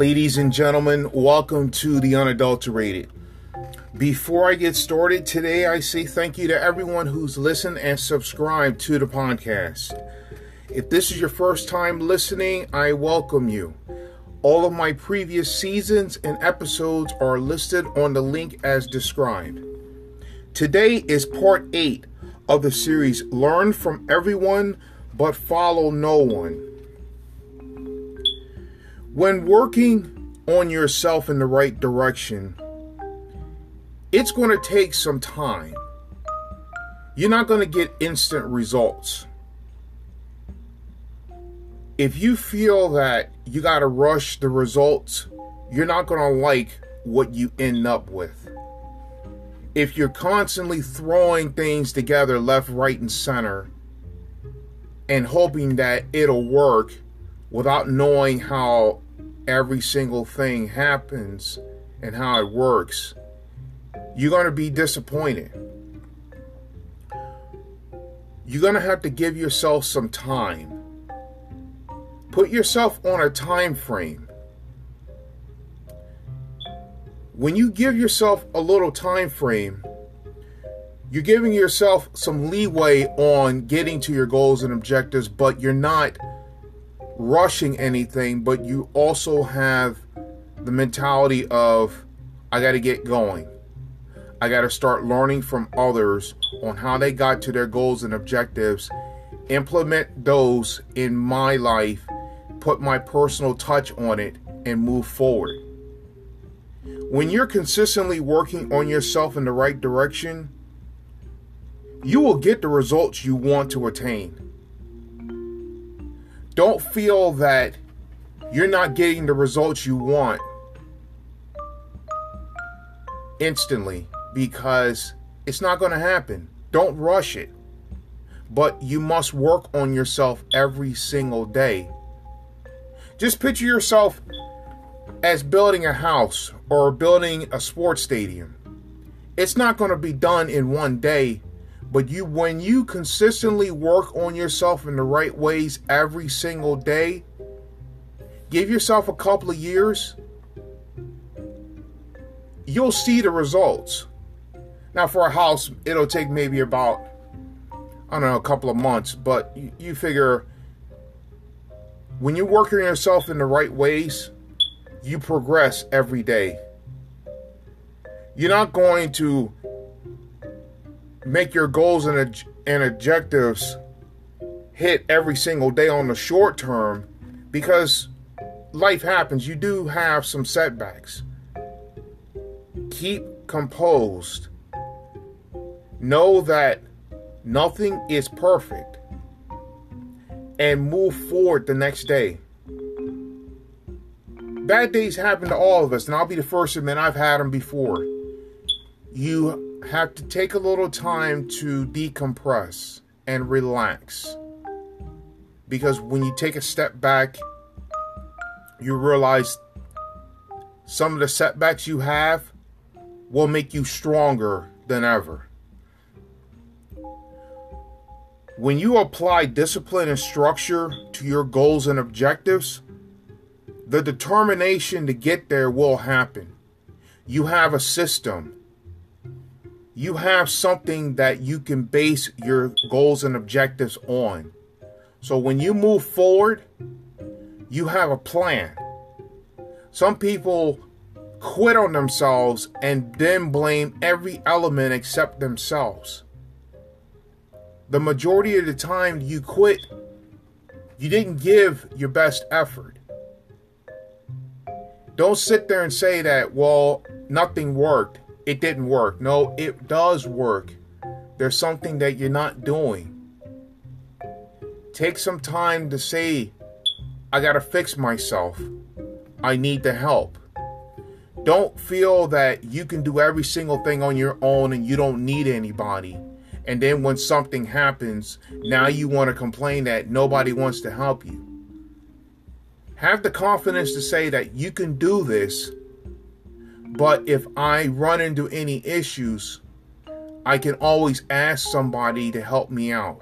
Ladies and gentlemen, welcome to the unadulterated. Before I get started today, I say thank you to everyone who's listened and subscribed to the podcast. If this is your first time listening, I welcome you. All of my previous seasons and episodes are listed on the link as described. Today is part 8 of the series Learn from Everyone but Follow No One. When working on yourself in the right direction, it's going to take some time. You're not going to get instant results. If you feel that you got to rush the results, you're not going to like what you end up with. If you're constantly throwing things together left, right, and center and hoping that it'll work, without knowing how every single thing happens and how it works, you're going to be disappointed. You're going to have to give yourself some time. Put yourself on a time frame. When you give yourself a little time frame, you're giving yourself some leeway on getting to your goals and objectives, but you're not rushing anything, but you also have the mentality of, I got to get going. I got to start learning from others on how they got to their goals and objectives, implement those in my life, put my personal touch on it, and move forward. When you're consistently working on yourself in the right direction, you will get the results you want to attain don't feel that you're not getting the results you want instantly because it's not going to happen. Don't rush it. But you must work on yourself every single day. Just picture yourself as building a house or building a sports stadium. It's not going to be done in one day, but you when you consistently work on yourself in the right ways every single day, give yourself a couple of years, you'll see the results. Now for a house, it'll take maybe about I don't know, a couple of months, but you, you figure when you work on yourself in the right ways, you progress every day. You're not going to make your goals and, and objectives hit every single day on the short term because life happens. You do have some setbacks. Keep composed. Know that nothing is perfect and move forward the next day. Bad days happen to all of us, and I'll be the first to admit I've had them before. You have to take a little time to decompress and relax. Because when you take a step back, you realize some of the setbacks you have will make you stronger than ever. When you apply discipline and structure to your goals and objectives, the determination to get there will happen. You have a system you have something that you can base your goals and objectives on. So when you move forward, you have a plan. Some people quit on themselves and then blame every element except themselves. The majority of the time you quit, you didn't give your best effort. Don't sit there and say that, well, nothing worked it didn't work. No, it does work. There's something that you're not doing. Take some time to say, I got to fix myself. I need the help. Don't feel that you can do every single thing on your own and you don't need anybody. And then when something happens, now you want to complain that nobody wants to help you. Have the confidence to say that you can do this but if I run into any issues, I can always ask somebody to help me out.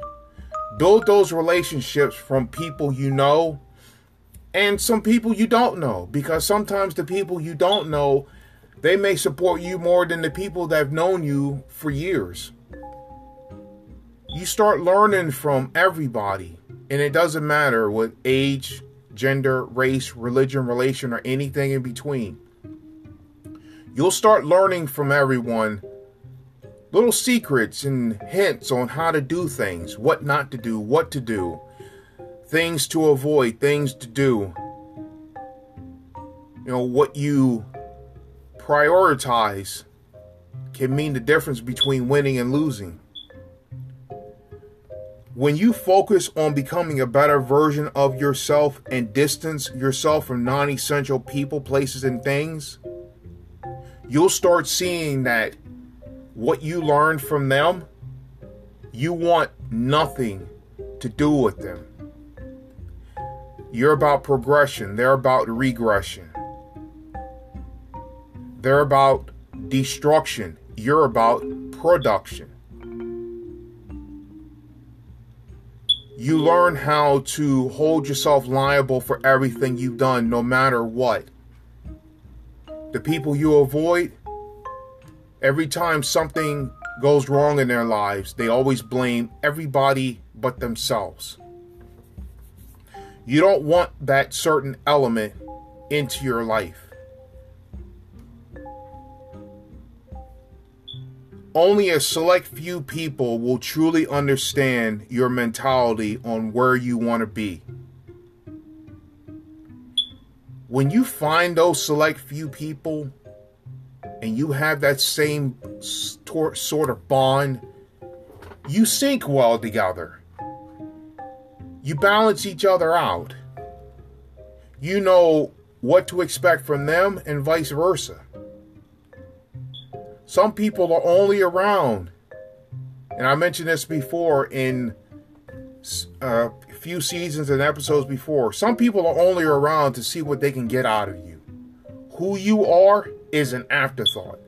Build those relationships from people you know and some people you don't know because sometimes the people you don't know they may support you more than the people that have known you for years you start learning from everybody and it doesn't matter what age gender race religion relation or anything in between you'll start learning from everyone little secrets and hints on how to do things what not to do what to do things to avoid, things to do. You know, what you prioritize can mean the difference between winning and losing. When you focus on becoming a better version of yourself and distance yourself from non essential people, places, and things, you'll start seeing that what you learned from them, you want nothing to do with them. You're about progression, they're about regression. They're about destruction, you're about production. You learn how to hold yourself liable for everything you've done, no matter what. The people you avoid, every time something goes wrong in their lives, they always blame everybody but themselves. You don't want that certain element into your life. Only a select few people will truly understand your mentality on where you want to be. When you find those select few people and you have that same sort of bond, you sync well together. You balance each other out. You know what to expect from them and vice versa. Some people are only around, and I mentioned this before in uh, few seasons and episodes before. Some people are only around to see what they can get out of you. Who you are is an afterthought.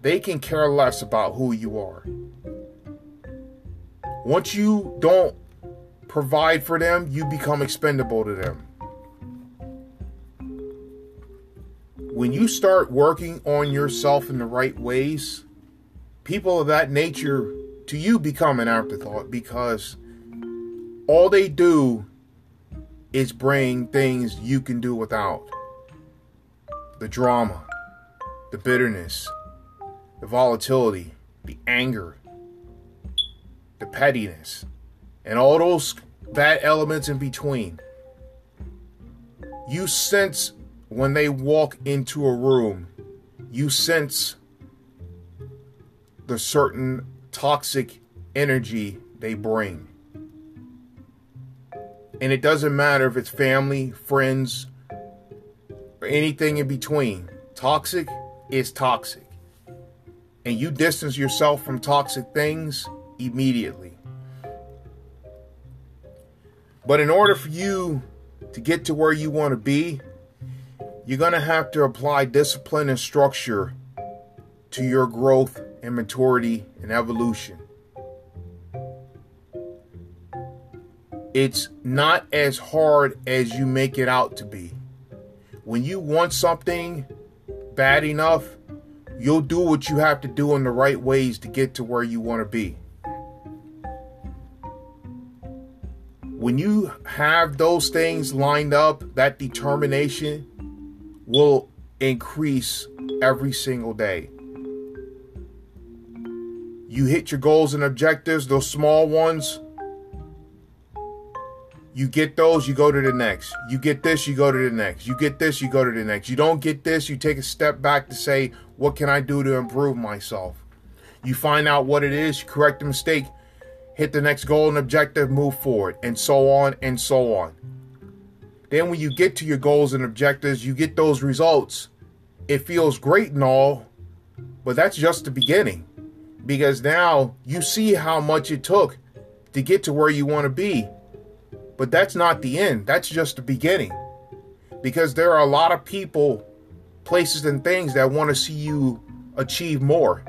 They can care less about who you are. Once you don't provide for them, you become expendable to them. When you start working on yourself in the right ways, people of that nature to you become an afterthought because all they do is bring things you can do without the drama, the bitterness, the volatility, the anger, the pettiness and all those bad elements in between. You sense when they walk into a room, you sense the certain toxic energy they bring. And it doesn't matter if it's family, friends, or anything in between. Toxic is toxic. And you distance yourself from toxic things immediately. But in order for you to get to where you want to be, you're going to have to apply discipline and structure to your growth and maturity and evolution. It's not as hard as you make it out to be. When you want something bad enough, you'll do what you have to do in the right ways to get to where you want to be. when you have those things lined up, that determination will increase every single day. You hit your goals and objectives, those small ones. You get those, you go to the next. You get this, you go to the next. You get this, you go to the next. You don't get this, you take a step back to say, what can I do to improve myself? You find out what it is, you correct the mistake, hit the next goal and objective, move forward, and so on and so on. Then, when you get to your goals and objectives, you get those results. It feels great and all, but that's just the beginning because now you see how much it took to get to where you want to be. But that's not the end, that's just the beginning because there are a lot of people, places, and things that want to see you achieve more.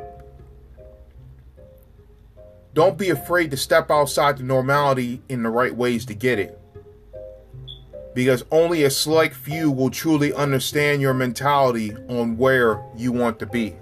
Don't be afraid to step outside the normality in the right ways to get it. because only a select few will truly understand your mentality on where you want to be.